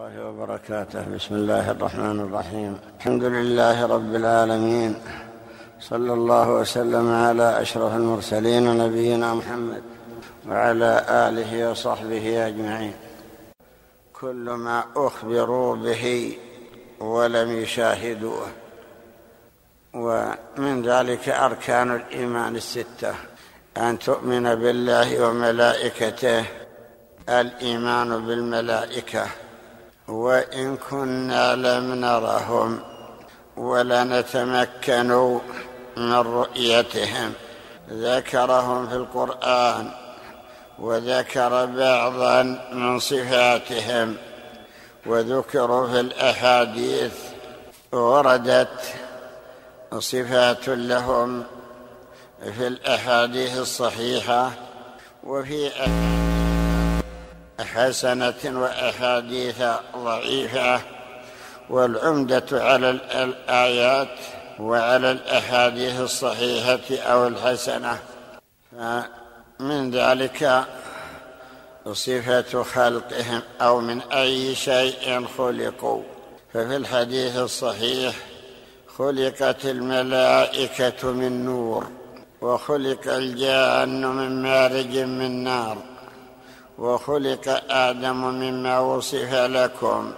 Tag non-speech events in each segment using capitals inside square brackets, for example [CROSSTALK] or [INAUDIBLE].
الله وبركاته. بسم الله الرحمن الرحيم. الحمد لله رب العالمين. صلى الله وسلم على أشرف المرسلين نبينا محمد وعلى آله وصحبه أجمعين. كل ما أخبروا به ولم يشاهدوه. ومن ذلك أركان الإيمان الستة. أن تؤمن بالله وملائكته. الإيمان بالملائكة. وإن كنا لم نرهم ولا نتمكن من رؤيتهم. ذكرهم في القرآن وذكر بعضا من صفاتهم وذكروا في الأحاديث وردت صفات لهم في الأحاديث الصحيحة وفي أحاديث حسنة وأحاديث ضعيفة والعمدة على الآيات وعلى الأحاديث الصحيحة أو الحسنة. فمن ذلك صفة خلقهم أو من أي شيء خلقوا. ففي الحديث الصحيح خلقت الملائكة من نور وخلق الجان من مارج من نار. وخلق آدم مما وصف لكم.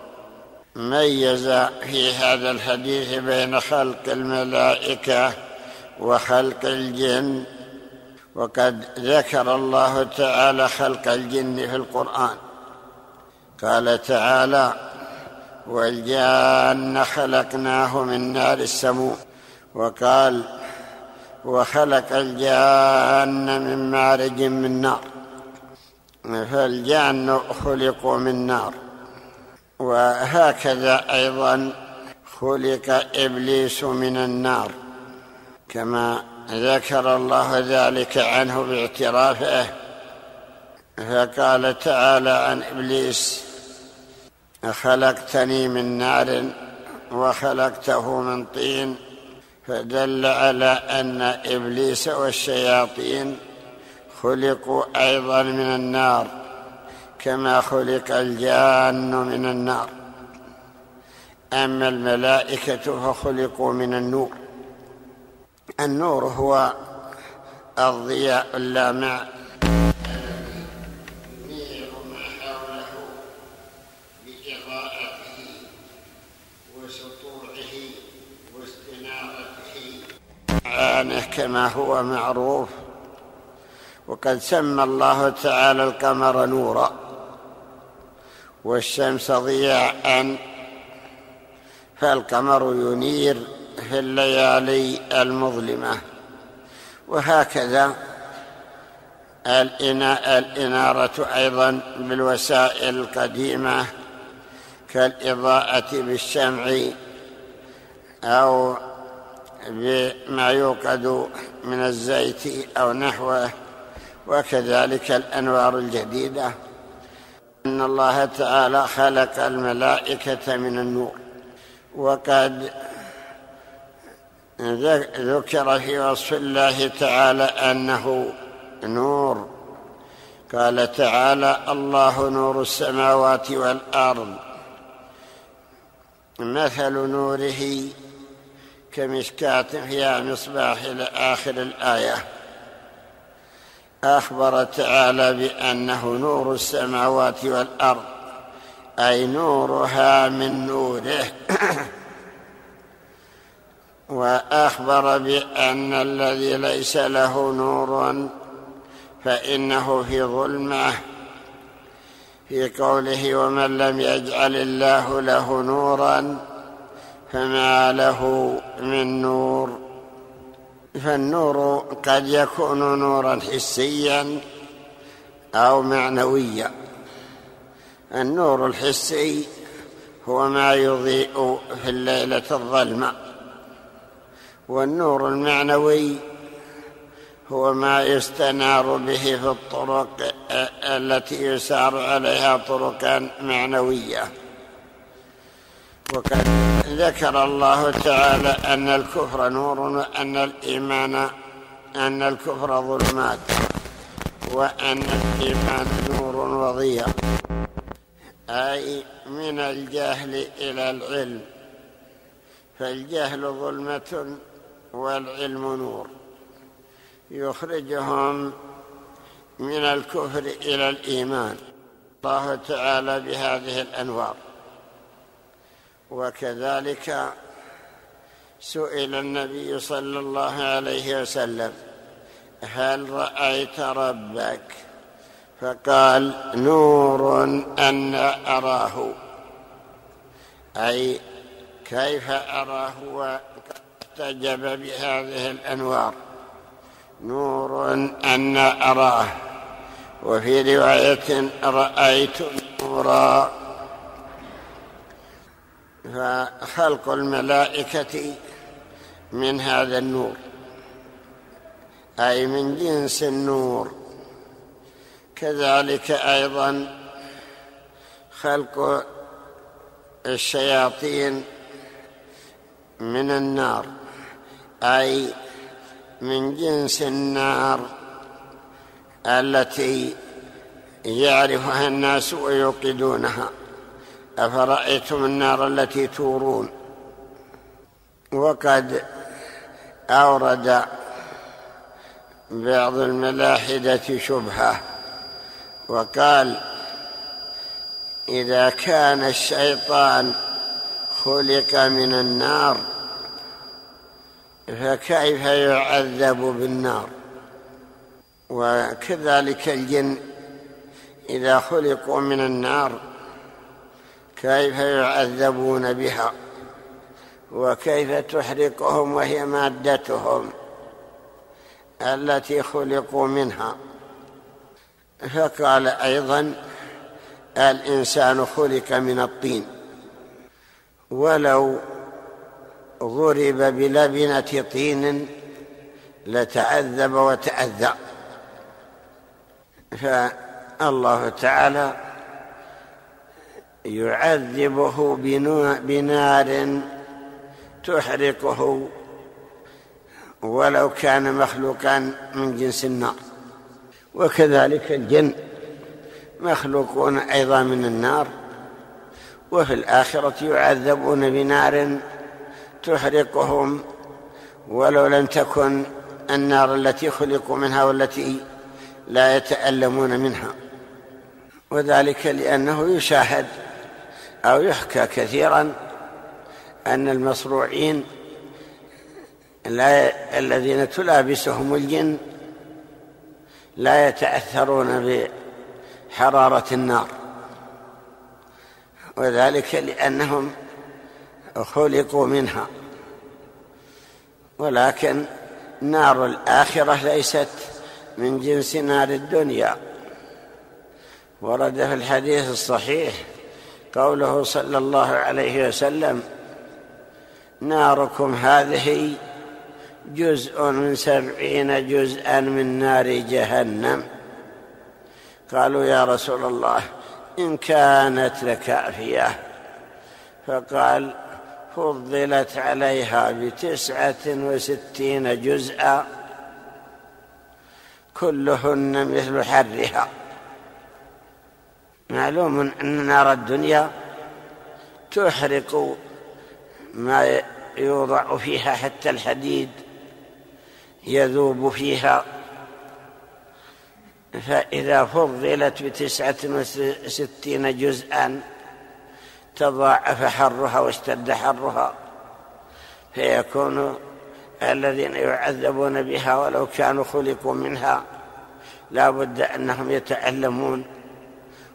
ميز في هذا الحديث بين خلق الملائكة وخلق الجن. وقد ذكر الله تعالى خلق الجن في القرآن. قال تعالى والجان خلقناه من نار السموم. وقال وخلق الجان من مارج من نار. فالجان خلقوا من نار. وهكذا أيضا خلق إبليس من النار. كما ذكر الله ذلك عنه باعترافه فقال تعالى عن إبليس خلقتني من نار وخلقته من طين فدل على أن إبليس والشياطين خلقوا أيضا من النار كما خلق الجان من النار. أما الملائكة فخلقوا من النور. النور هو الضياء اللامع كما هو معروف. وقد سمى الله تعالى القمر نورا والشمس ضياء فالقمر ينير في الليالي المظلمة. وهكذا الإنارة أيضا بالوسائل القديمة كالإضاءة بالشمع أو بما يوقد من الزيت أو نحوه. وكذلك الأنوار الجديدة. إن الله تعالى خلق الملائكة من النور. وقد ذكر في وصف الله تعالى أنه نور. قال تعالى الله نور السماوات والأرض. مثل نوره كمشكاة فيها مصباح إلى اخر الآية. أخبر تعالى بأنه نور السماوات والأرض أي نورها من نوره. [CLEARS THROAT] وأخبر بأن الذي ليس له نور فإنه في ظلمة. في قوله ومن لم يجعل الله له نورا فما له من نور. فالنور قد يكون نورا حسيا أو معنويا. النور الحسي هو ما يضيء في الليلة الظلمة والنور المعنوي هو ما يستنار به في الطرق التي يسار عليها طرقا معنوية. وقد ذكر الله تعالى أن الكفر نور وأن الإيمان أن الكفر ظلمات وأن الإيمان نور وضياء أي من الجهل إلى العلم. فالجهل ظلمة والعلم نور. يخرجهم من الكفر إلى الإيمان. الله تعالى بهذه الأنوار. وكذلك سئل النبي صلى الله عليه وسلم هل رأيت ربك؟ فقال نور أن أراه. أي كيف أراه واحتجب بهذه الأنوار؟ نور أن أراه. وفي رواية رأيت نورا. فخلق الملائكة من هذا النور أي من جنس النور. كذلك أيضا خلق الشياطين من النار أي من جنس النار التي يعرفها الناس ويوقدونها. أفرأيتم النار التي تورون؟ وقد أورد بعض الملاحدة شبهة وقال إذا كان الشيطان خلق من النار فكيف يعذب بالنار؟ وكذلك الجن إذا خلقوا من النار كيف يعذبون بها؟ وكيف تحرقهم وهي مادتهم التي خلقوا منها؟ فقال أيضا الإنسان خلق من الطين. ولو ضرب بلبنة طين لتعذب وتأذى. فالله تعالى يعذبه بنار تحرقه ولو كان مخلوقا من جنس النار. وكذلك الجن مخلوقون أيضا من النار. وفي الآخرة يعذبون بنار تحرقهم ولو لم تكن النار التي خلقوا منها والتي لا يتألمون منها. وذلك لأنه يشاهد أو يحكى كثيرا أن المصروعين لا الذين تلابسهم الجن لا يتأثرون بحرارة النار. وذلك لأنهم خلقوا منها. ولكن نار الآخرة ليست من جنس نار الدنيا. ورد في الحديث الصحيح قوله صلى الله عليه وسلم ناركم هذه جزء من سبعين جزءا من نار جهنم. قالوا يا رسول الله إن كانت لكافية. فقال فضلت عليها بتسعة وستين جزءا كلهن مثل حرها. معلوم أن نار الدنيا تحرق ما يوضع فيها حتى الحديد يذوب فيها. فإذا فضلت بتسعة وستين جزءا تضاعف حرها واشتد حرها فيكون الذين يعذبون بها ولو كانوا خلقوا منها لا بد أنهم يتألمون.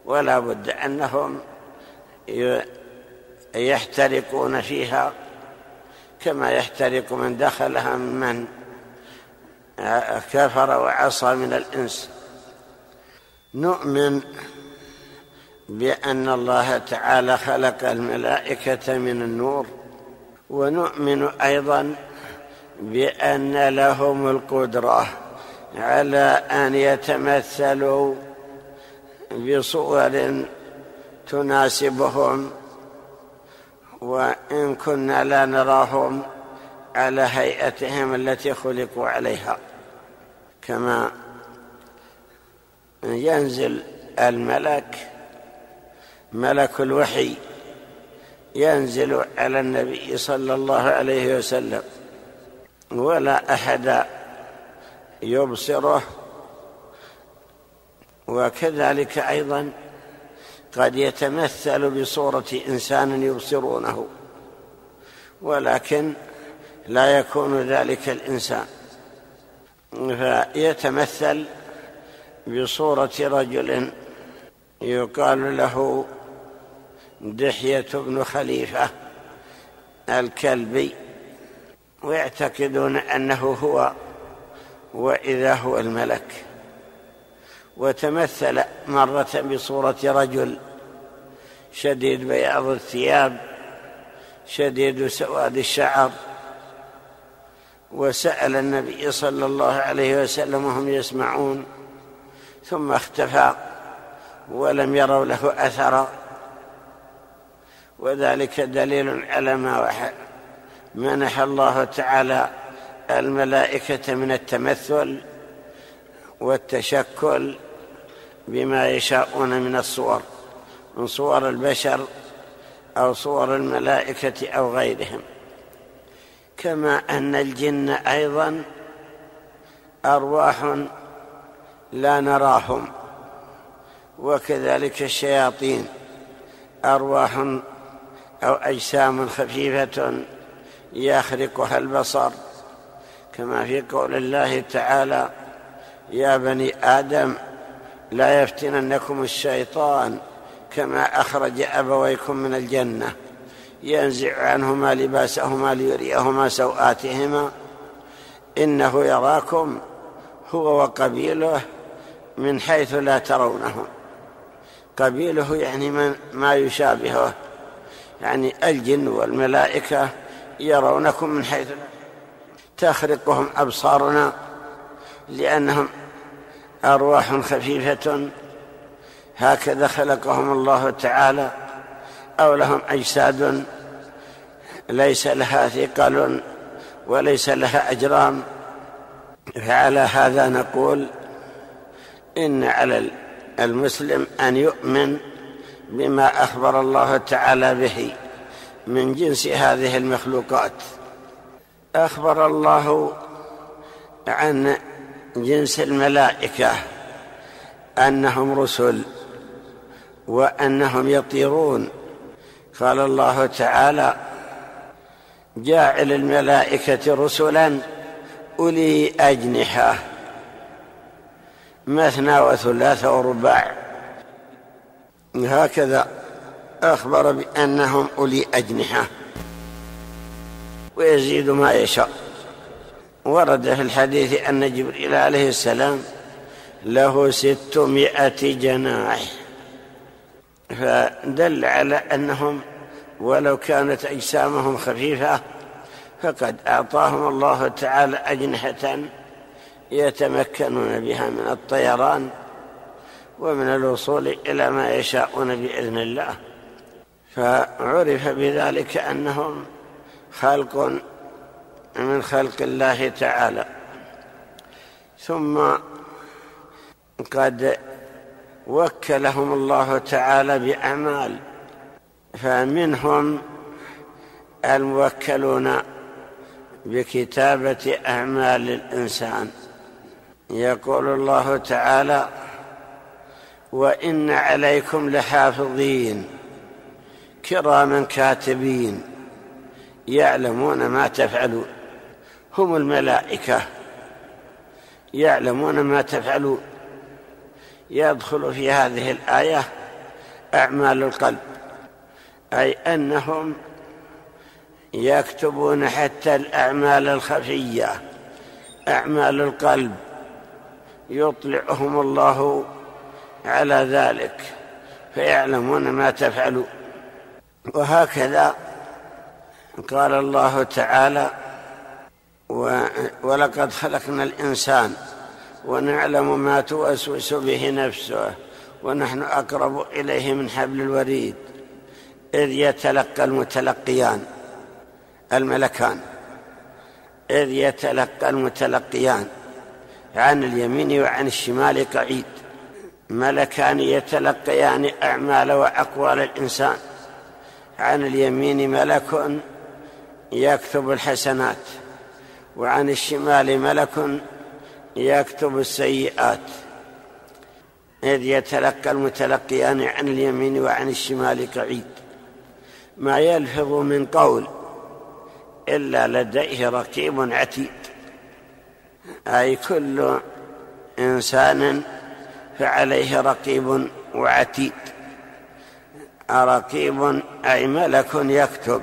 ولا بد أنهم يحترقون فيها كما يحترق من دخلها من كفر وعصى من الإنس. نؤمن بأن الله تعالى خلق الملائكة من النور ونؤمن أيضا بأن لهم القدرة على أن يتمثلوا بصور تناسبهم وإن كنا لا نراهم على هيئتهم التي خلقوا عليها. كما ينزل الملك ملك الوحي ينزل على النبي صلى الله عليه وسلم ولا أحد يبصره وكذلك أيضا قد يتمثل بصورة إنسان يبصرونه ولكن لا يكون ذلك الإنسان. فيتمثل بصورة رجل يقال له دحية بن خليفة الكلبي ويعتقدون أنه هو وإذا هو الملك. وتمثل مرة بصورة رجل شديد بياض الثياب شديد سواد الشعر. وسأل النبي صلى الله عليه وسلم وهم يسمعون ثم اختفى ولم يروا له اثرا وذلك دليل على ما منح الله تعالى الملائكة من التمثل والتشكل بما يشاءون من الصور من صور البشر أو صور الملائكة أو غيرهم. كما أن الجن أيضا أرواح لا نراهم وكذلك الشياطين أرواح أو أجسام خفيفة يخرقها البصر. كما في قول الله تعالى يا بني آدم لا يفتننكم الشيطان كما أخرج أبويكم من الجنة. ينزع عنهما لباسهما ليريهما سوآتهما. إنه يراكم هو وقبيله من حيث لا ترونهم. قبيله يعني من ما يشابهه. يعني الجن والملائكة يرونكم من حيث تخرقهم أبصارنا لأنهم أرواح خفيفة. هكذا خلقهم الله تعالى أو لهم أجساد. ليس لها ثقل وليس لها أجرام. فعلى هذا نقول إن على المسلم أن يؤمن بما أخبر الله تعالى به من جنس هذه المخلوقات. أخبر الله عن جنس الملائكة أنهم رسل وأنهم يطيرون. قال الله تعالى جاعل الملائكة رسلا أولي أجنحة مثنى وثلاث ورباع. هكذا أخبر بأنهم أولي أجنحة ويزيد ما يشاء. ورد في الحديث أن جبريل عليه السلام له ستمائة جناح. فدل على أنهم ولو كانت أجسامهم خفيفة فقد أعطاهم الله تعالى أجنحة يتمكنون بها من الطيران ومن الوصول إلى ما يشاءون بإذن الله. فعرف بذلك أنهم خلق من خلق الله تعالى. ثم قد وكلهم الله تعالى باعمال فمنهم الموكلون بكتابة أعمال الإنسان. يقول الله تعالى وإن عليكم لحافظين كراما كاتبين يعلمون ما تفعلون. هم الملائكة. يعلمون ما تفعلون يدخل في هذه الآية أعمال القلب. أي أنهم يكتبون حتى الأعمال الخفية أعمال القلب. يطلعهم الله على ذلك فيعلمون ما تفعلون وهكذا قال الله تعالى ولقد خلقنا الإنسان ونعلم ما توسوس به نفسه ونحن أقرب إليه من حبل الوريد إذ يتلقى المتلقيان الملكان إذ يتلقى المتلقيان عن اليمين وعن الشمال قعيد ملكان يتلقيان أعمال وأقوال الإنسان عن اليمين ملك يكتب الحسنات. وعن الشمال ملك يكتب السيئات. إذ يتلقى المتلقيان عن اليمين وعن الشمال قعيد ما يلفظ من قول إلا لديه رقيب عتيد. أي كل إنسان فعليه رقيب وعتيد. رقيب أي ملك يكتب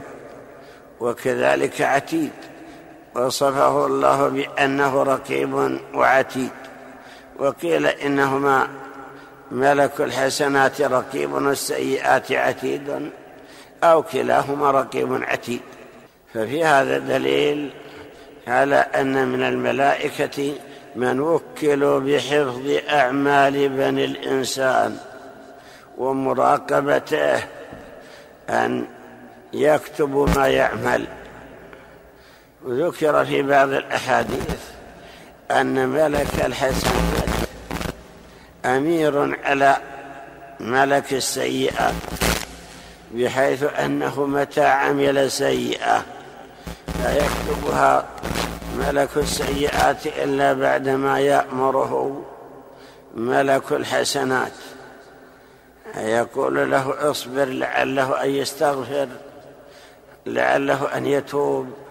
وكذلك عتيد. وصفه الله بأنه رقيب وعتيد. وقيل إنهما ملك الحسنات رقيب والسيئات عتيد أو كلاهما رقيب عتيد. ففي هذا دليل على أن من الملائكة من وكلوا بحفظ أعمال بني الإنسان ومراقبته أن يكتب ما يعمل. وذكر في بعض الأحاديث أن ملك الحسنات أمير على ملك السيئات بحيث أنه متى عمل سيئة لا يكتبها ملك السيئات إلا بعدما يأمره ملك الحسنات. يقول له اصبر لعله أن يستغفر لعله أن يتوب.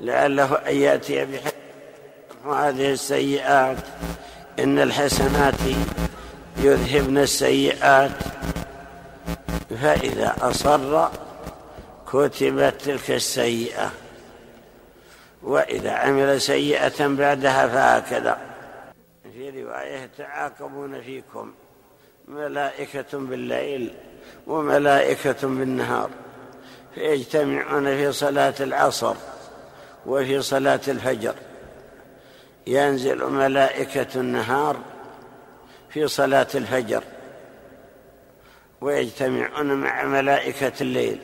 لعله أن يأتي بحسنات هذه السيئات. إن الحسنات يذهبن السيئات. فإذا أصر كتبت تلك السيئة. وإذا عمل سيئة بعدها فهكذا. في رواية تعاقبون فيكم. ملائكة بالليل وملائكة بالنهار. فيجتمعون في صلاة العصر. وفي صلاة الفجر. ينزل ملائكة النهار في صلاة الفجر. ويجتمعون مع ملائكة الليل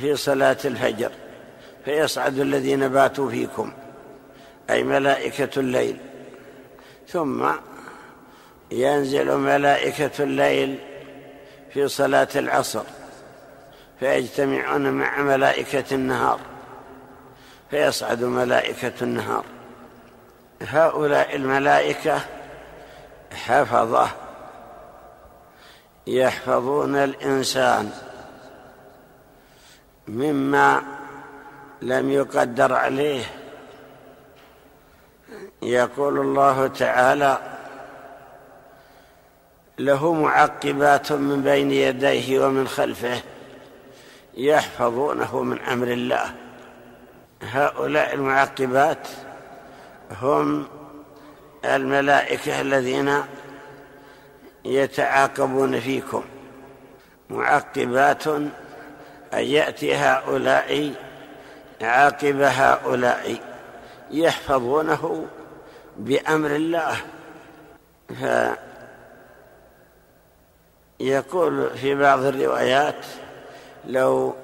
في صلاة الفجر. فيصعد الذين باتوا فيكم أي ملائكة الليل. ثم ينزل ملائكة الليل في صلاة العصر. فيجتمعون مع ملائكة النهار. فيصعد ملائكة النهار. هؤلاء الملائكة حفظه يحفظون الإنسان مما لم يقدر عليه. يقول الله تعالى له معقبات من بين يديه ومن خلفه يحفظونه من أمر الله. هؤلاء المعقبات هم الملائكة الذين يتعاقبون فيكم. معقبات أن يأتي هؤلاء عاقب هؤلاء يحفظونه بأمر الله. فيقول في بعض الروايات لو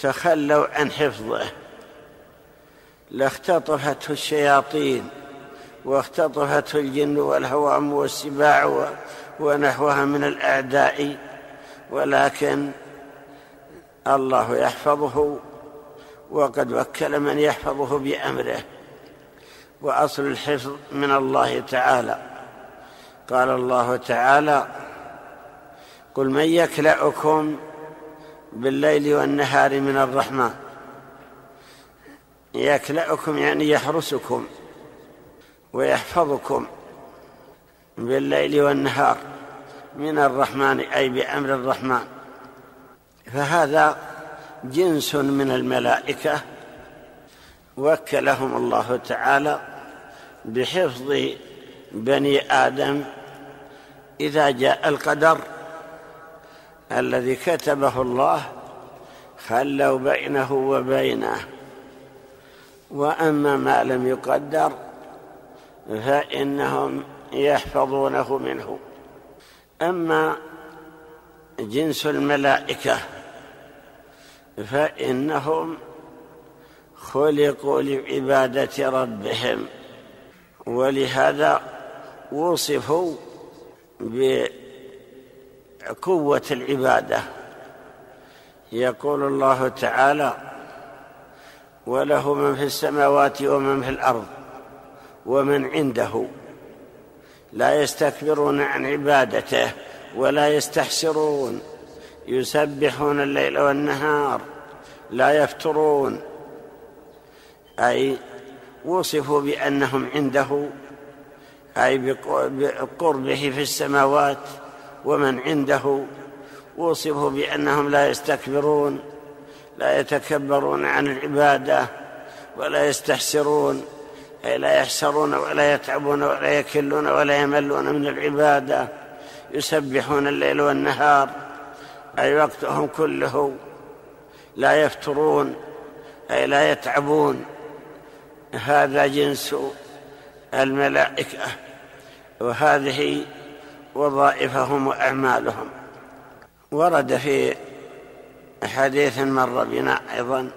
تخلوا عن حفظه. لاختطفته الشياطين واختطفته الجن والهوام والسباع ونحوها من الأعداء. ولكن الله يحفظه وقد وكل من يحفظه بأمره. وأصل الحفظ من الله تعالى. قال الله تعالى قل من يكلأكم بالليل والنهار من الرحمن. يكلأكم يعني يحرسكم ويحفظكم بالليل والنهار من الرحمن أي بأمر الرحمن. فهذا جنس من الملائكة وكلهم الله تعالى بحفظ بني آدم إذا جاء القدر. الذي كتبه الله خلوا بينه وبينه. وأما ما لم يقدر فإنهم يحفظونه منه. أما جنس الملائكة فإنهم خلقوا لعبادة ربهم ولهذا وصفوا بقوه العبادة. يقول الله تعالى وله من في السماوات ومن في الأرض ومن عنده. لا يستكبرون عن عبادته ولا يستحسرون. يسبحون الليل والنهار لا يفترون. أي وصفوا بأنهم عنده أي بقربه في السماوات ومن عنده وصفوا بأنهم لا يستكبرون لا يتكبرون عن العبادة ولا يستحسرون أي لا يحسرون ولا يتعبون ولا يكلون ولا يملون من العبادة يسبحون الليل والنهار أي وقتهم كله لا يفترون أي لا يتعبون. هذا جنس الملائكة وهذه وظائفهم وأعمالهم. ورد في حديث مر بنا أيضا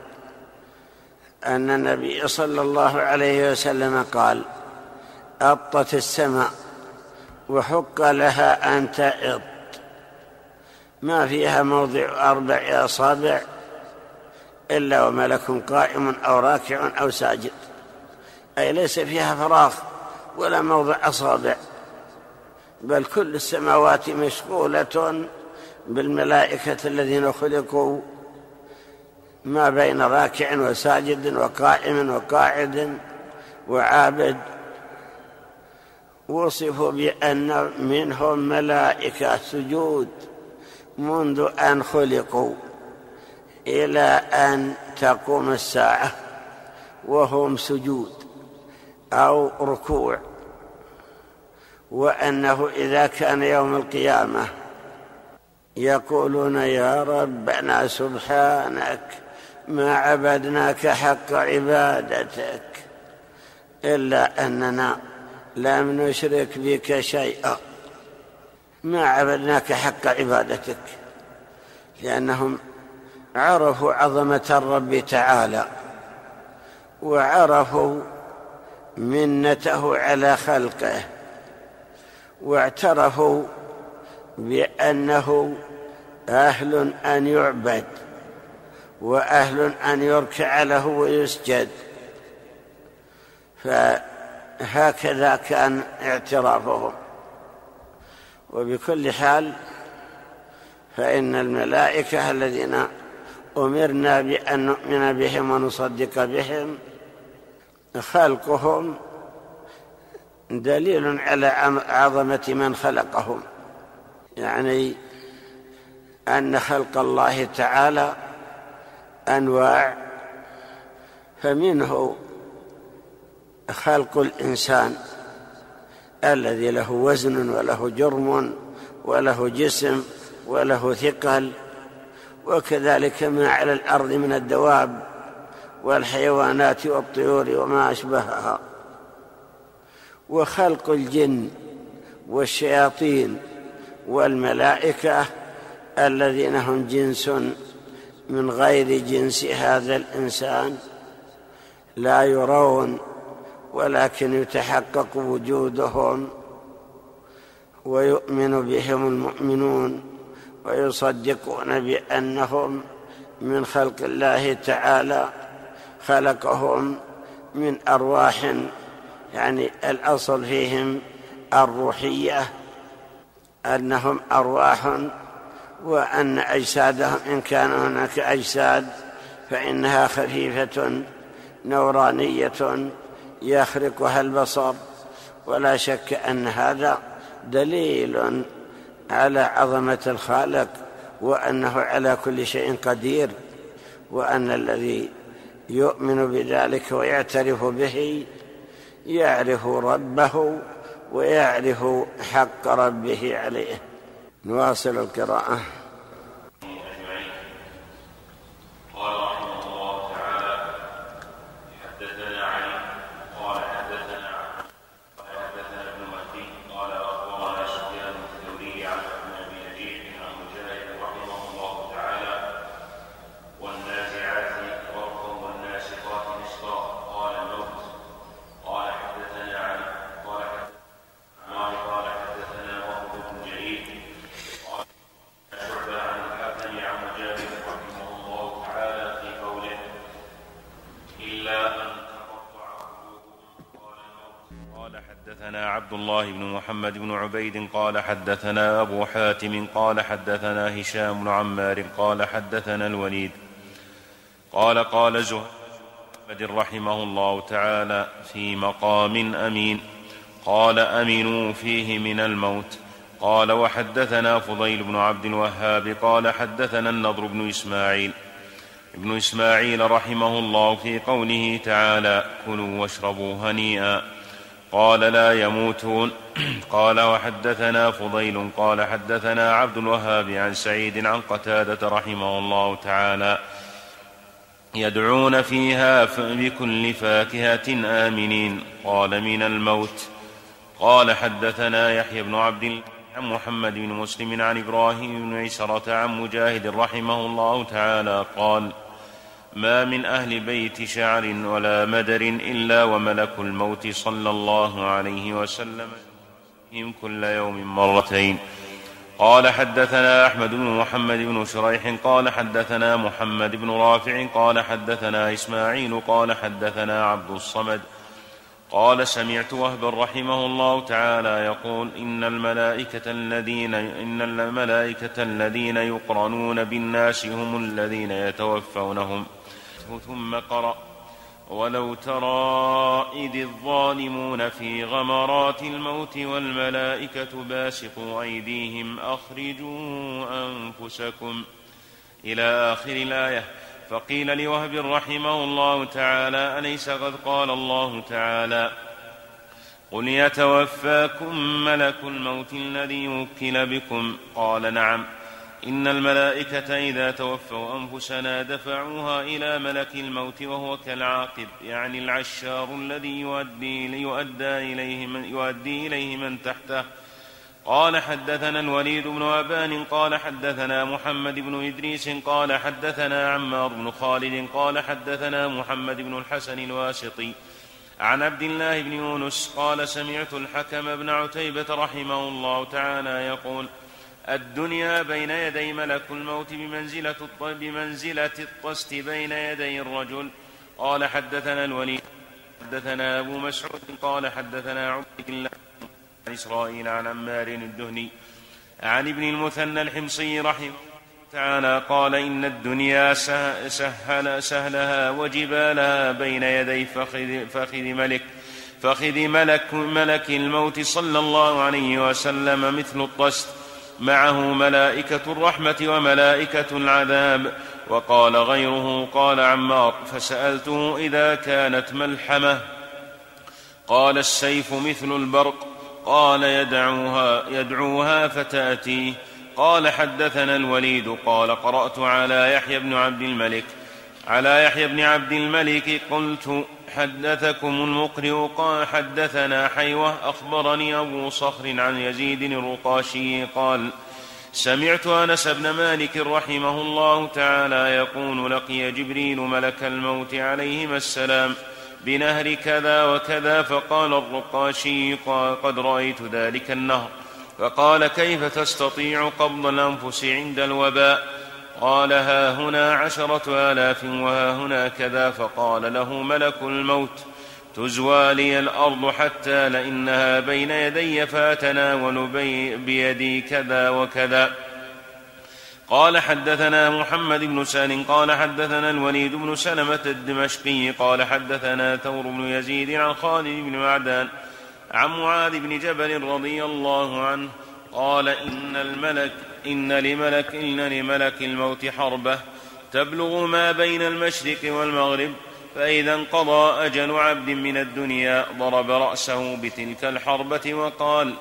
أن النبي صلى الله عليه وسلم قال أطت السماء وحق لها أن تأط. ما فيها موضع أربع أصابع إلا وملك قائم أو راكع أو ساجد. أي ليس فيها فراغ ولا موضع أصابع. بل كل السماوات مشغولة بالملائكة الذين خلقوا ما بين راكع وساجد وقائم وقاعد وعابد. وصفوا بأن منهم ملائكة سجود منذ أن خلقوا إلى أن تقوم الساعة وهم سجود أو ركوع. وأنه إذا كان يوم القيامة يقولون يا ربنا سبحانك ما عبدناك حق عبادتك إلا أننا لم نشرك بك شيئا. ما عبدناك حق عبادتك. لأنهم عرفوا عظمة الرب تعالى وعرفوا منته على خلقه. واعترفوا بأنه أهل أن يعبد وأهل أن يركع له ويسجد. فهكذا كان اعترافهم. وبكل حال فإن الملائكة الذين أمرنا بأن نؤمن بهم ونصدق بهم خلقهم دليل على عظمة من خلقهم. يعني أن خلق الله تعالى أنواع فمنه خلق الإنسان الذي له وزن وله جرم وله جسم وله ثقل وكذلك ما على الأرض من الدواب والحيوانات والطيور وما أشبهها. وخلق الجن والشياطين والملائكة الذين هم جنس من غير جنس هذا الإنسان لا يرون ولكن يتحقق وجودهم ويؤمن بهم المؤمنون ويصدقون بأنهم من خلق الله تعالى خلقهم من أرواح يعني الأصل فيهم الروحية أنهم أرواح وأن أجسادهم إن كان هناك أجساد فإنها خفيفة نورانية يخرقها البصر. ولا شك أن هذا دليل على عظمة الخالق وأنه على كل شيء قدير وأن الذي يؤمن بذلك ويعترف به يعرف ربه ويعرف حق ربه عليه. نواصل القراءة. محمد بن عبيد قال حدثنا أبو حاتم قال حدثنا هشام بن عمار قال حدثنا الوليد قال قال زهير رحمه الله تعالى في مقام أمين قال أمنوا فيه من الموت قال وحدثنا فضيل بن عبد الوهاب قال حدثنا النضر بن إسماعيل ابن إسماعيل رحمه الله في قوله تعالى كلوا واشربوا هنيئا قال لا يموتون. [CLEARS THROAT] قال وحدثنا فضيل. قال حدثنا عبد الوهاب عن سعيد عن قتادة رحمه الله تعالى. يدعون فيها بكل فاكهة آمنين. قال من الموت. قال حدثنا يحيى بن عبد عن محمد بن مسلم عن إبراهيم بن عسرة عن مجاهد رحمه الله تعالى قال ما من أهل بيت شعر ولا مدر إلا وملك الموت صلى الله عليه وسلم فيهم كل يوم مرتين. قال حدثنا أحمد بن محمد بن شريح قال حدثنا محمد بن رافع قال حدثنا إسماعيل قال حدثنا عبد الصمد. قال سمعت وهبا رحمه الله تعالى يقول إن الملائكة الذين إن الملائكة الذين يقرنون بالناس هم الذين يتوفونهم. ثم قرأ. ولو ترى إذ الظالمون في غمرات الموت والملائكة باسقوا أيديهم أخرجوا أنفسكم إلى آخر الآية. فقيل لوهب رحمه الله تعالى أليس قد قال الله تعالى؟ قل يتوفاكم ملك الموت الذي وكل بكم؟ قال نعم. إن الملائكة إذا توفوا أنفسنا دفعوها إلى ملك الموت وهو كالعاقب يعني العشار الذي يؤدي يؤدى إليه من يؤدي إليه من تحته. قال حدثنا الوليد بن أبان قال حدثنا محمد بن إدريس قال حدثنا عمار بن خالد قال حدثنا محمد بن الحسن الواسطي. عن عبد الله بن يونس قال سمعت الحكم بن عتيبة رحمه الله تعالى يقول الدنيا بين يدي ملك الموت بمنزلة بمنزلة الطست بين يدي الرجل. قال حدثنا الوليد حدثنا أبو مسعود قال حدثنا عبد الله عن إسرائيل عن عمار الدهني عن ابن المثنى الحمصي رحمه تعالى قال إن الدنيا سهل سهلها وجبالها بين يدي فخذ, فخذ ملك فخذ ملك ملك الموت صلى الله عليه وسلم مثل الطست. معه ملائكة الرحمة وملائكة العذاب. وقال غيره قال عمار فسألته إذا كانت ملحمة. قال السيف مثل البرق قال يدعوها يدعوها فتأتيه قال حدثنا الوليد قال قرأت على يحيى بن عبد الملك. على يحيى بن عبد الملك قلت حدثكم المقرئ قال حدثنا حيوة أخبرني أبو صخر عن يزيد الرقاشي قال سمعت أنس بن مالك رحمه الله تعالى يقول لقي جبريل ملك الموت عليهما السلام بنهر كذا وكذا فقال الرقاشي قد رأيت ذلك النهر فقال كيف تستطيع قبض الأنفس عند الوباء قال ها هنا عشرة آلاف وها هنا كذا فقال له ملك الموت تزوى لي الأرض حتى لئنها بين يدي فأتناول بيدي كذا وكذا. قال حدثنا محمد بن سال قال حدثنا الوليد بن سلمة الدمشقي قال حدثنا ثور بن يزيد عن خالد بن معدان عن معاذ بن جبل رضي الله عنه قال إن الملك إن لملك إن لملك الموت حربة. تبلغ ما بين المشرق والمغرب فإذا انقضى أجل عبد من الدنيا ضرب رأسه بتلك الحربة وقال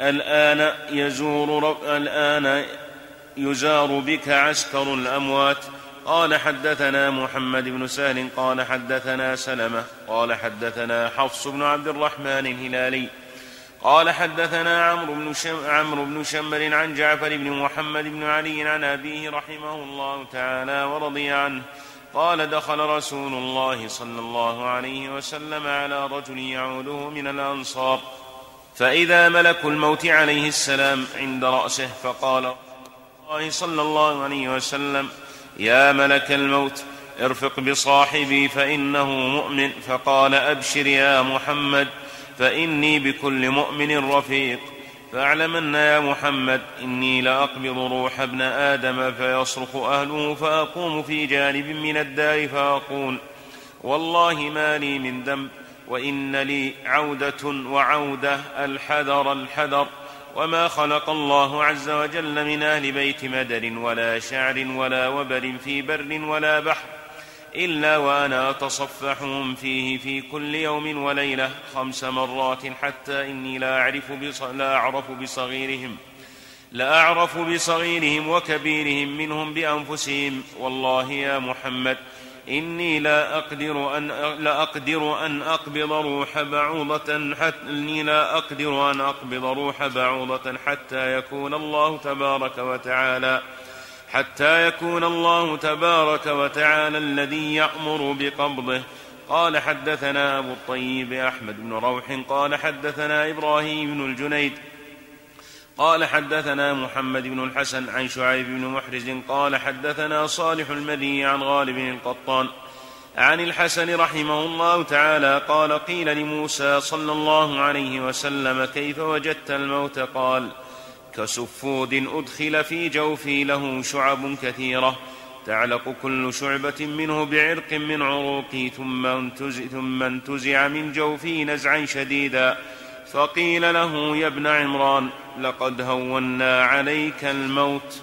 الآن يزور الآن يزار بك عسكر الأموات. قال حدثنا محمد بن سهل قال حدثنا سلمة قال حدثنا حفص بن عبد الرحمن الهلالي. قال حدثنا عمرو بن عمرو بن شمر عن جعفر بن محمد بن علي عن أبيه رحمه الله تعالى ورضي عنه. قال دخل رسول الله صلى الله عليه وسلم على رجل يعوده من الأنصار. فإذا ملك الموت عليه السلام عند رأسه فقال الله صلى الله عليه وسلم يا ملك الموت ارفق بصاحبي فإنه مؤمن. فقال أبشر يا محمد. فإني بكل مؤمن رفيق. فاعلمن يا محمد إني لاقبض روح ابن آدم فيصرخ أهله فأقوم في جانب من الدار فأقول والله ما لي من ذنب وإن لي عودة وعودة الحذر الحذر وما خلق الله عز وجل من أهل بيت مدر ولا شعر ولا وبر في بر ولا بحر. إلا وأنا أتصفحهم فيه في كل يوم وليلة خمس مرات حتى إني لا أعرف لا أعرف بصغيرهم لا أعرف بصغيرهم وكبيرهم منهم بأنفسهم. والله يا محمد إني لا أقدر أن لا أقدر أن أقبض روح بعوضة حتى إني لا أقدر أن أقبض روح بعوضة حتى يكون الله تبارك وتعالى حتى يكون الله تبارك وتعالى الذي يأمر بقبضه. قال حدثنا أبو الطيب أحمد بن روح قال حدثنا إبراهيم بن الجنيد قال حدثنا محمد بن الحسن عن شعيب بن محرز قال حدثنا صالح المدي عن غالب القطان عن الحسن رحمه الله تعالى قال قيل لموسى صلى الله عليه وسلم كيف وجدت الموت؟ قال كسفود أدخل في جوفي له شعب كثيرة. تعلق كل شعبة منه بعرق من عروقي ثم انتزع, ثم انتزع من جوفي نزعا شديدا. فقيل له يا ابن عمران لقد هونا عليك الموت.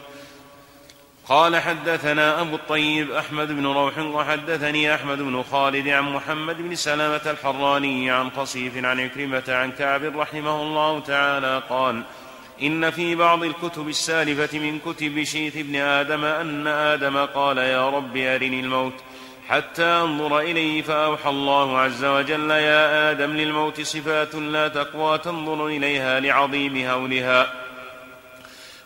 قال حدثنا أبو الطيب أحمد بن روح وحدثني أحمد بن خالد عن محمد بن سلامة الحراني عن قصيف عن عكرمة عن كعب رحمه الله تعالى قال إن في بعض الكتب السالفة من كتب شيث ابن آدم أن آدم قال يا رب أرني الموت. حتى أنظر إليه فأوحى الله عز وجل يا آدم للموت صفات لا تقوى تنظر إليها لعظيم هولها.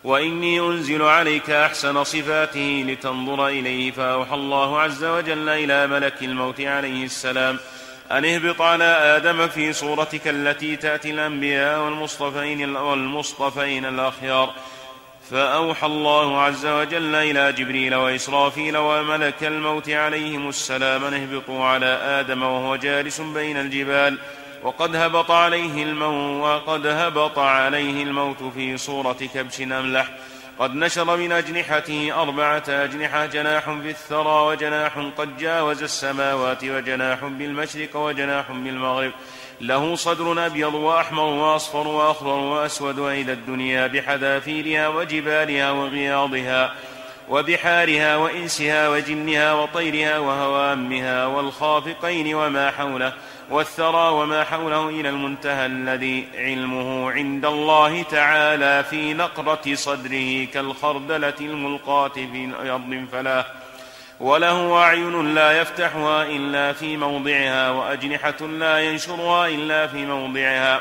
وإني أنزل عليك أحسن صفاته لتنظر إليه فأوحى الله عز وجل إلى ملك الموت عليه السلام. أن اهبط على آدم في صورتك التي تأتي الأنبياء والمصطفين والمصطفين الأخيار. فأوحى الله عز وجل إلى جبريل وإسرافيل وملك الموت عليهم السلام أن اهبطوا على آدم وهو جالس بين الجبال. وقد هبط عليه الموت وقد هبط عليه الموت في صورة كبش أملح. قد نشر من أجنحته أربعة أجنحة جناح في الثرى وجناح قد جاوز السماوات وجناح بالمشرق وجناح بالمغرب. له صدر أبيض وأحمر وأصفر وأخضر وأسود وإلى الدنيا بحذافيرها وجبالها وغياضها وبحارها وإنسها وجنها وطيرها وهوامها والخافقين وما حوله. والثرى وما حوله إلى المنتهى الذي علمه عند الله تعالى في نقرة صدره كالخردلة الملقاة في أرض فلاه وله أعين لا يفتحها إلا في موضعها وأجنحة لا ينشرها إلا في موضعها.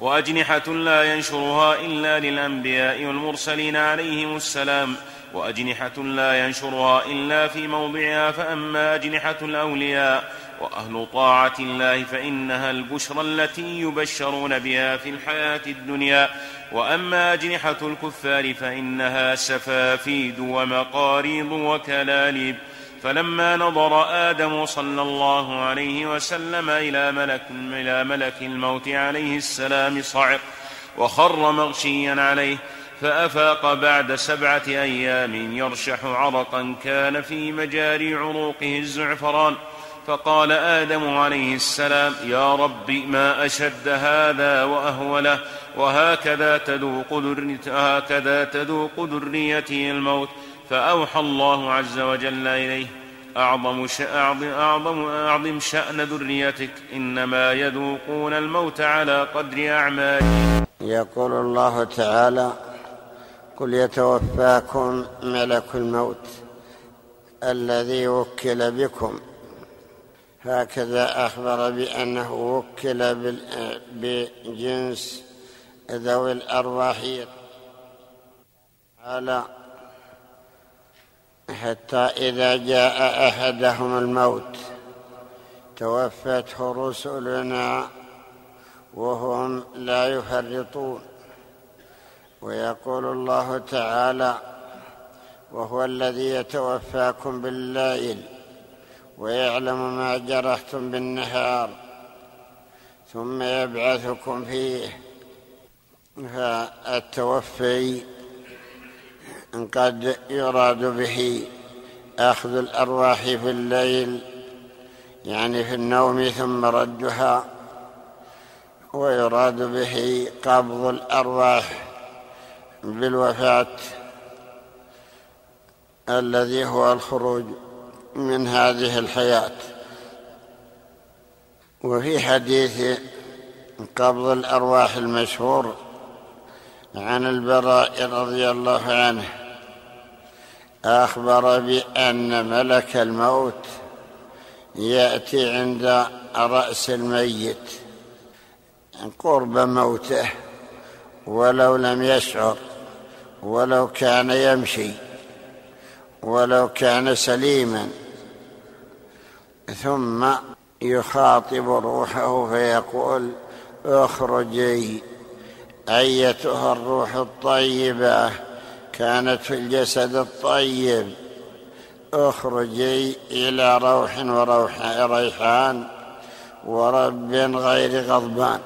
وأجنحة لا ينشرها إلا للأنبياء والمرسلين عليهم السلام. وأجنحة لا ينشرها إلا في موضعها فأما أجنحة الأولياء وأهل طاعة الله فإنها البشرى التي يبشرون بها في الحياة الدنيا. وأما أجنحة الكفار فإنها سفافيد ومقاريض وكلاليب. فلما نظر آدم صلى الله عليه وسلم إلى ملك إلى ملك الموت عليه السلام صعق وخر مغشيا عليه فأفاق بعد سبعة أيام يرشح عرقا كان في مجاري عروقه الزعفران. فقال آدم عليه السلام يا رب ما أشد هذا واهوله وهكذا تذوق هكذا تذوق ذريته الموت فأوحى الله عز وجل أعظم أعظم, أعظم, أعظم شأن ذريتك إنما يذوقون الموت على قدر أعمالهم. يقول الله تعالى قل يتوفاكم ملك الموت الذي وكل بكم هكذا أخبر بأنه وكل بجنس ذوي الأرواح على حتى إذا جاء أحدهم الموت توفته رسلنا وهم لا يفرطون. ويقول الله تعالى وهو الذي يتوفاكم بالليل ويعلم ما جرحتم بالنهار ثم يبعثكم فيه. فالتوفي قد يراد به أخذ الأرواح في الليل يعني في النوم ثم ردها ويراد به قبض الأرواح بالوفاة الذي هو الخروج. من هذه الحياة. وفي حديث قبض الأرواح المشهور عن البراء رضي الله عنه أخبر بأن ملك الموت يأتي عند رأس الميت قرب موته ولو لم يشعر ولو كان يمشي ولو كان سليما. ثم يخاطب روحه فيقول اخرجي. أيتها الروح الطيبة كانت في الجسد الطيب. اخرجي إلى روح وروح ريحان ورب غير غضبان.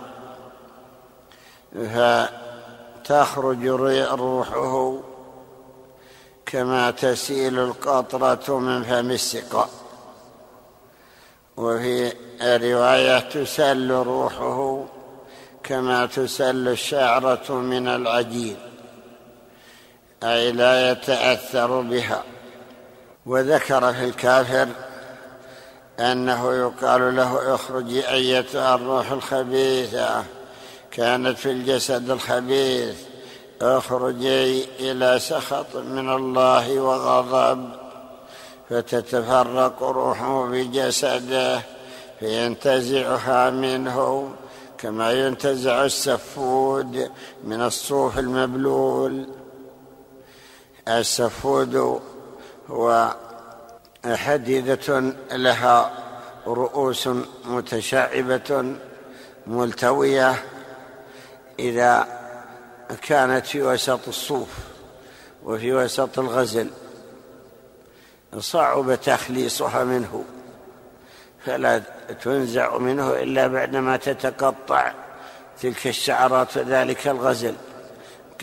فتخرج روحه كما تسيل القطرة من فم السقاء. وفي رواية تسل روحه كما تسل الشعرة من العجين أي لا يتأثر بها. وذكر في الكافر أنه يقال له اخرجي أيتها الروح الخبيثة كانت في الجسد الخبيث اخرجي إلى سخط من الله وغضب. فتتفرق روحه بجسده فينتزعها منه كما ينتزع السفود من الصوف المبلول. السفود هو حديدة لها رؤوس متشعبة ملتوية إذا كانت في وسط الصوف وفي وسط الغزل. صعب تخليصها منه فلا تنزع منه إلا بعدما تتقطع تلك الشعرات وذلك الغزل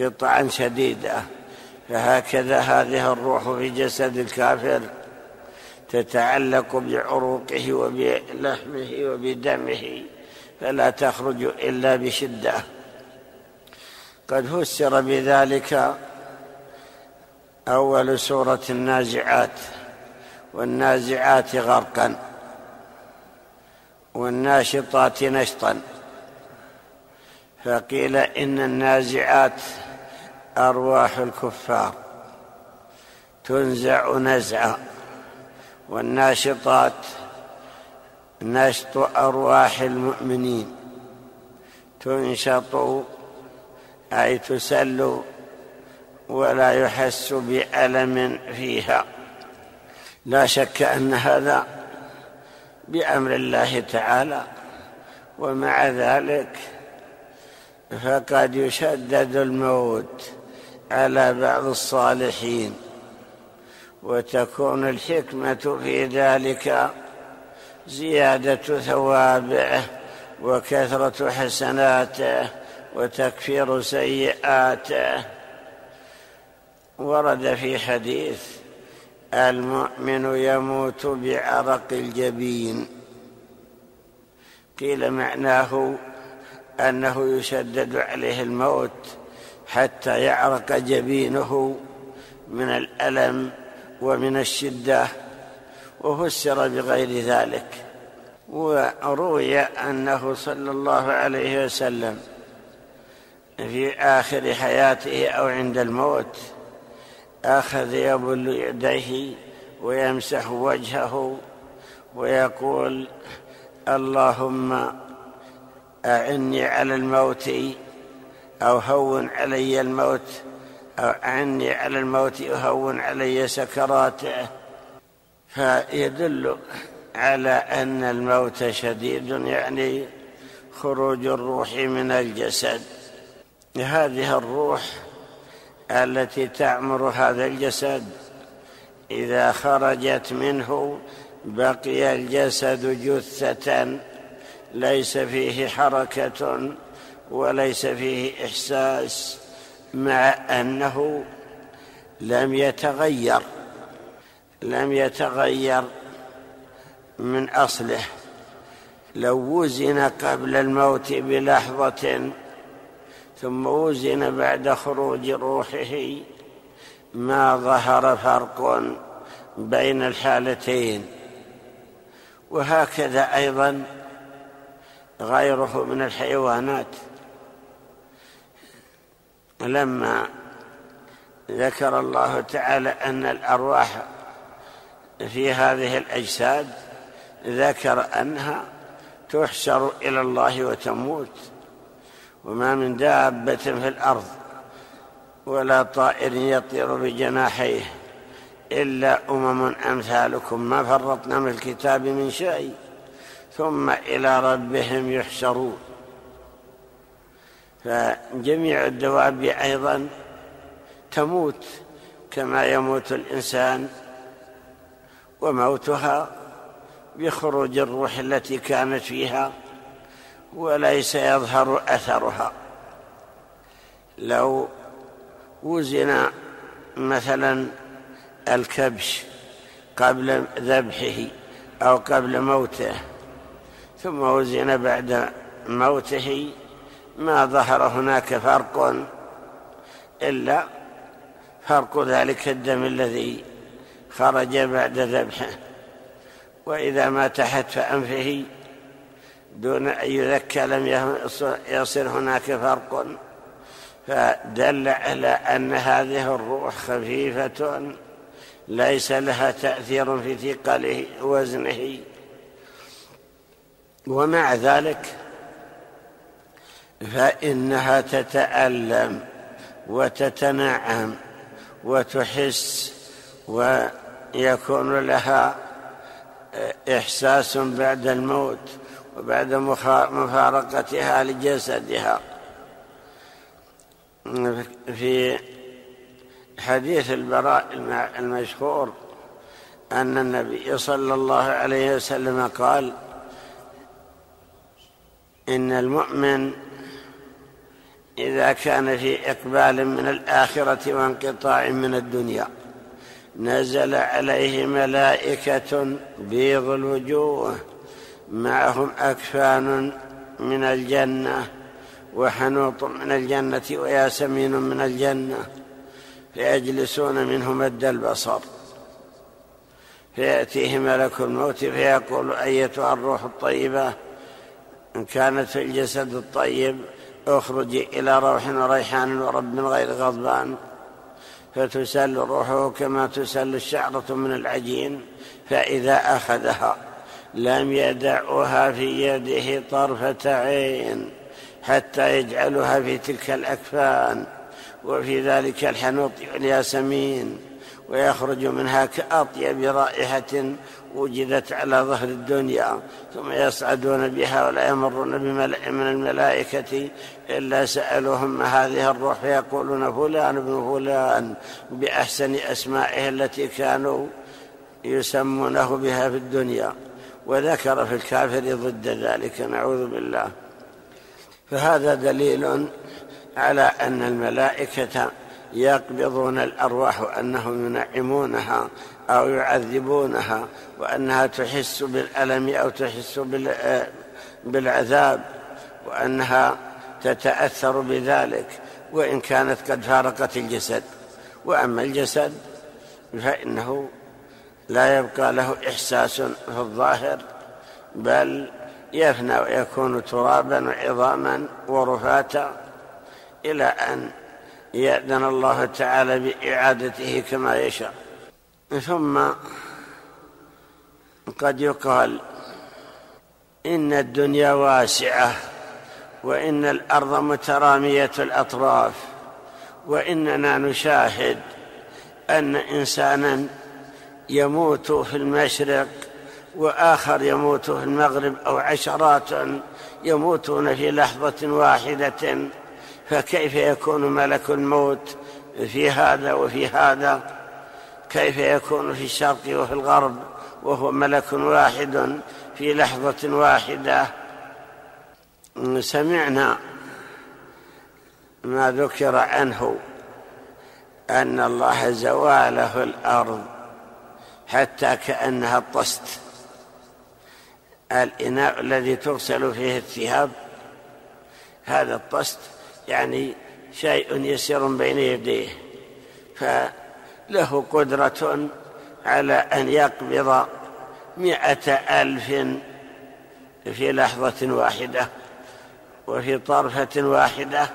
قطعا شديدة فهكذا هذه الروح في جسد الكافر تتعلق بعروقه وبلحمه وبدمه فلا تخرج إلا بشدة. قد فسر بذلك أول سورة النازعات والنازعات غرقا والناشطات نشطا. فقيل إن النازعات أرواح الكفار تنزع نزعا والناشطات نشط أرواح المؤمنين تنشط أي تسل ولا يحس بألم فيها. لا شك أن هذا بأمر الله تعالى ومع ذلك فقد يشدد الموت على بعض الصالحين وتكون الحكمة في ذلك زيادة ثوابه وكثرة حسناته وتكفير سيئاته ورد في حديث المؤمن يموت بعرق الجبين. قيل معناه أنه يشدد عليه الموت حتى يعرق جبينه من الألم ومن الشدة وفسر بغير ذلك. وروي أنه صلى الله عليه وسلم في آخر حياته أو عند الموت أخذ يبل يديه ويمسح وجهه ويقول اللهم أعني على الموت أو هون علي الموت أو أعني على الموت أهون علي سكراته. فيدل على أن الموت شديد يعني خروج الروح من الجسد. هذه الروح التي تعمر هذا الجسد. إذا خرجت منه بقي الجسد جثة ليس فيه حركة وليس فيه إحساس مع أنه لم يتغير لم يتغير من أصله. لو وزن قبل الموت بلحظة ثم وزن بعد خروج روحه ما ظهر فرق بين الحالتين. وهكذا أيضا غيره من الحيوانات. لما ذكر الله تعالى أن الأرواح في هذه الأجساد ذكر أنها تحشر إلى الله وتموت. وما من دابة في الأرض ولا طائر يطير بجناحيه إلا أمم أمثالكم ما فرطنا من الكتاب من شيء ثم إلى ربهم يحشرون. فجميع الدواب أيضا تموت كما يموت الإنسان وموتها بخروج الروح التي كانت فيها وليس يظهر أثرها. لو وزن مثلا الكبش قبل ذبحه أو قبل موته ثم وزن بعد موته ما ظهر هناك فرق؟ إلا فرق ذلك الدم الذي خرج بعد ذبحه. وإذا مات حتف انفه دون أن يذكى لم يصل هناك فرق. فدل على أن هذه الروح خفيفة ليس لها تأثير في ثقله وزنه ومع ذلك فإنها تتألم وتتنعم وتحس ويكون لها إحساس بعد الموت. وبعد مفارقتها لجسدها. في حديث البراء المشهور أن النبي صلى الله عليه وسلم قال إن المؤمن إذا كان في إقبال من الآخرة وانقطاع من الدنيا نزل عليه ملائكة بيض الوجوه معهم أكفان من الجنة وحنوط من الجنة وياسمين من الجنة فيجلسون منه مد البصر. فيأتيه ملك الموت فيقول أيتها الروح الطيبة؟ إن كانت في الجسد الطيب اخرجي إلى روح وريحان ورب غير غضبان. فتسل روحه كما تسل الشعرة من العجين فإذا أخذها لم يدعها في يده طرفة عين حتى يجعلها في تلك الأكفان وفي ذلك الحنوط والياسمين ويخرج منها كأطيب رائحة وجدت على ظهر الدنيا ثم يصعدون بها ولا يمرون بملأ من الملائكة إلا سألوهم هذه الروح فيقولون فلان ابن فلان بأحسن أسمائه التي كانوا يسمونه بها في الدنيا. وذكر في الكافر ضد ذلك نعوذ بالله. فهذا دليل على أن الملائكة يقبضون الأرواح أنهم ينعمونها أو يعذبونها وأنها تحس بالألم أو تحس بالعذاب وأنها تتأثر بذلك وإن كانت قد فارقت الجسد. وأما الجسد فإنه لا يبقى له إحساس في الظاهر بل يفنى ويكون ترابا وعظاما ورفاتا إلى أن يأذن الله تعالى بإعادته كما يشاء. ثم قد يقال إن الدنيا واسعة وإن الأرض مترامية الأطراف وإننا نشاهد أن إنسانا يموت في المشرق وآخر يموت في المغرب أو عشرات يموتون في لحظة واحدة فكيف يكون ملك الموت في هذا وفي هذا؟ كيف يكون في الشرق وفي الغرب وهو ملك واحد في لحظة واحدة؟ سمعنا ما ذكر عنه أن الله زواله الأرض. حتى كأنها الطست. الإناء الذي تغسل فيه الثياب هذا الطست يعني شيء يسير بين يديه فله قدرة على أن يقبض مئة ألف في لحظة واحدة وفي طرفة واحدة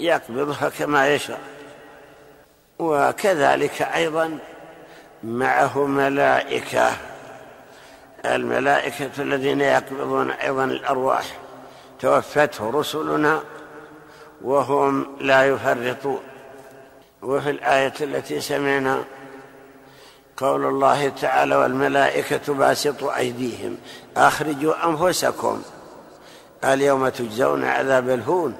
يقبضها كما يشاء. وكذلك أيضا معه ملائكة الملائكة الذين يقبضون أيضا الأرواح. توفته رسلنا وهم لا يفرطون. وفي الآية التي سمعنا قول الله تعالى والملائكة باسطوا أيديهم أخرجوا أنفسكم اليوم تجزون عذاب الهون.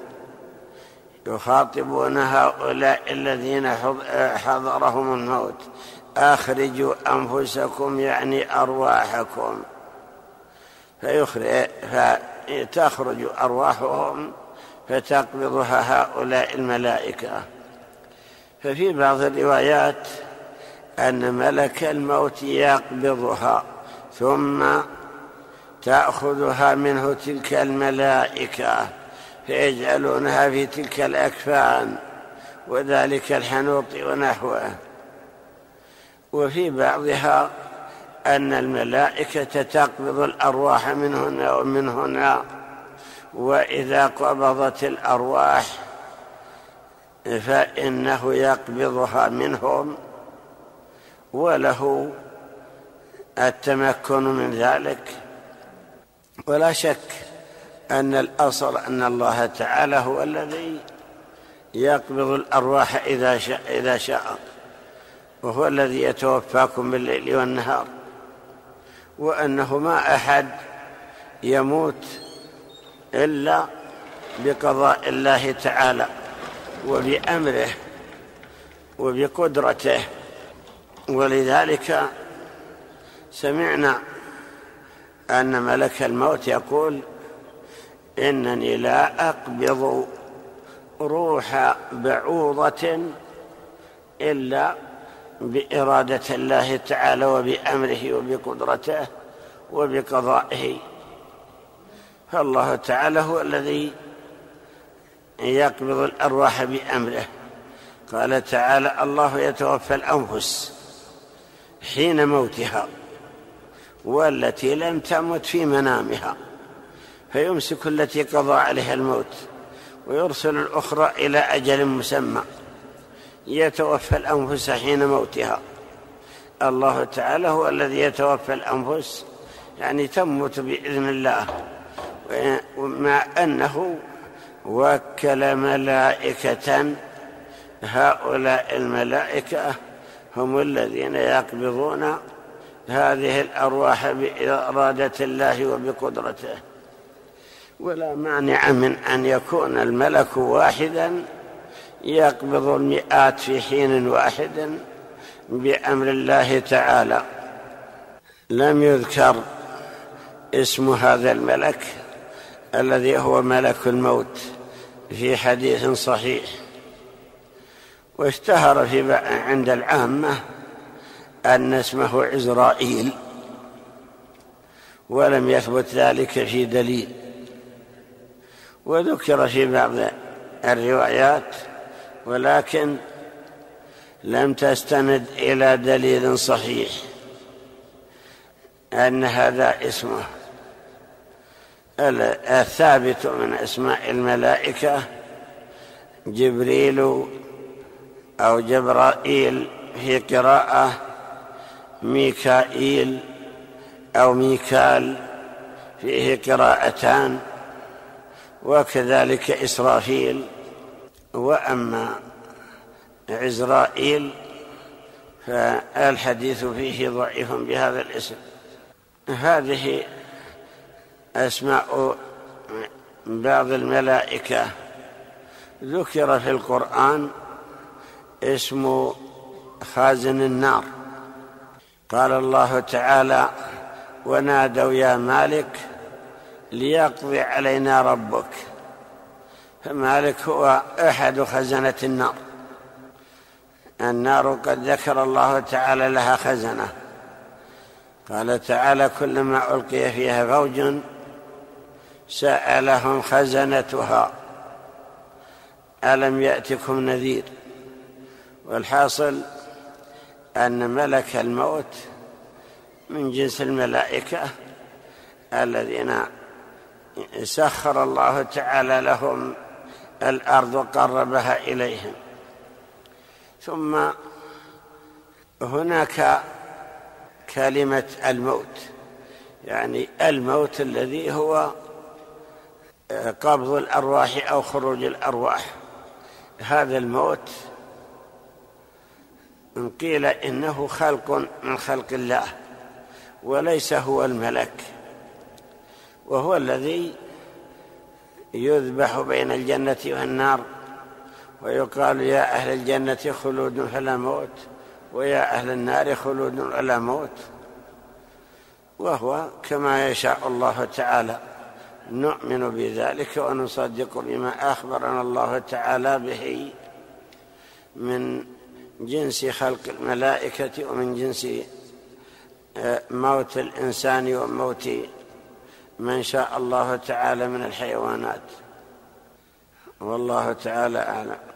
يخاطبون هؤلاء الذين حضرهم الموت. أخرجوا أنفسكم يعني أرواحكم. فيخرج فتخرج أرواحهم فتقبضها هؤلاء الملائكة. ففي بعض الروايات أن ملك الموت يقبضها ثم تأخذها منه تلك الملائكة فيجعلونها في تلك الأكفان وذلك الحنوط ونحوه. وفي بعضها أن الملائكة تقبض الأرواح من هنا ومن هنا وإذا قبضت الأرواح فإنه يقبضها منهم وله التمكن من ذلك. ولا شك أن الأصل أن الله تعالى هو الذي يقبض الأرواح إذا شاء, إذا شاء. وهو الذي يتوفاكم بالليل والنهار وأنه ما أحد يموت إلا بقضاء الله تعالى وبأمره وبقدرته. ولذلك سمعنا أن ملك الموت يقول إنني لا أقبض روح بعوضة إلا بإرادة الله تعالى وبأمره وبقدرته وبقضائه. فالله تعالى هو الذي يقبض الأرواح بأمره. قال تعالى الله يتوفى الأنفس حين موتها والتي لم تمت في منامها. فيمسك التي قضى عليها الموت ويرسل الأخرى إلى أجل مسمى. يتوفى الأنفس حين موتها. الله تعالى هو الذي يتوفى الأنفس يعني تموت بإذن الله. مع أنه وكل ملائكة هؤلاء الملائكة هم الذين يقبضون هذه الأرواح بإرادة الله وبقدرته. ولا مانع من أن يكون الملك واحدا يقبض المئات في حين واحد بأمر الله تعالى. لم يذكر اسم هذا الملك الذي هو ملك الموت في حديث صحيح. واشتهر في عند العامة أن اسمه عزرائيل ولم يثبت ذلك في دليل. وذكر في بعض الروايات ولكن لم تستند إلى دليل صحيح أن هذا اسمه الثابت من أسماء الملائكة جبريل أو جبرائيل في قراءة ميكائيل أو ميكال فيه قراءتان وكذلك إسرافيل. وأما عزرائيل فالحديث فيه ضعيف بهذا الاسم. هذه أسماء بعض الملائكة. ذكر في القرآن اسم خازن النار. قال الله تعالى ونادوا يا مالك ليقضي علينا ربك فمالك هو أحد خزنة النار. النار قد ذكر الله تعالى لها خزنة. قال تعالى كلما ألقي فيها فوج سألهم خزنتها. ألم يأتكم نذير؟ والحاصل أن ملك الموت من جنس الملائكة الذين سخر الله تعالى لهم الأرض وقربها إليهم. ثم هناك كلمة الموت يعني الموت الذي هو قبض الأرواح أو خروج الأرواح. هذا الموت إن قيل إنه خلق من خلق الله وليس هو الملك وهو الذي يذبح بين الجنة والنار ويقال يا أهل الجنة خلود فلا موت ويا أهل النار خلود ولا موت. وهو كما يشاء الله تعالى. نؤمن بذلك ونصدق بما أخبرنا الله تعالى به من جنس خلق الملائكة ومن جنس آه، موت الإنسان وموت من شاء الله تعالى من الحيوانات. والله تعالى أعلم.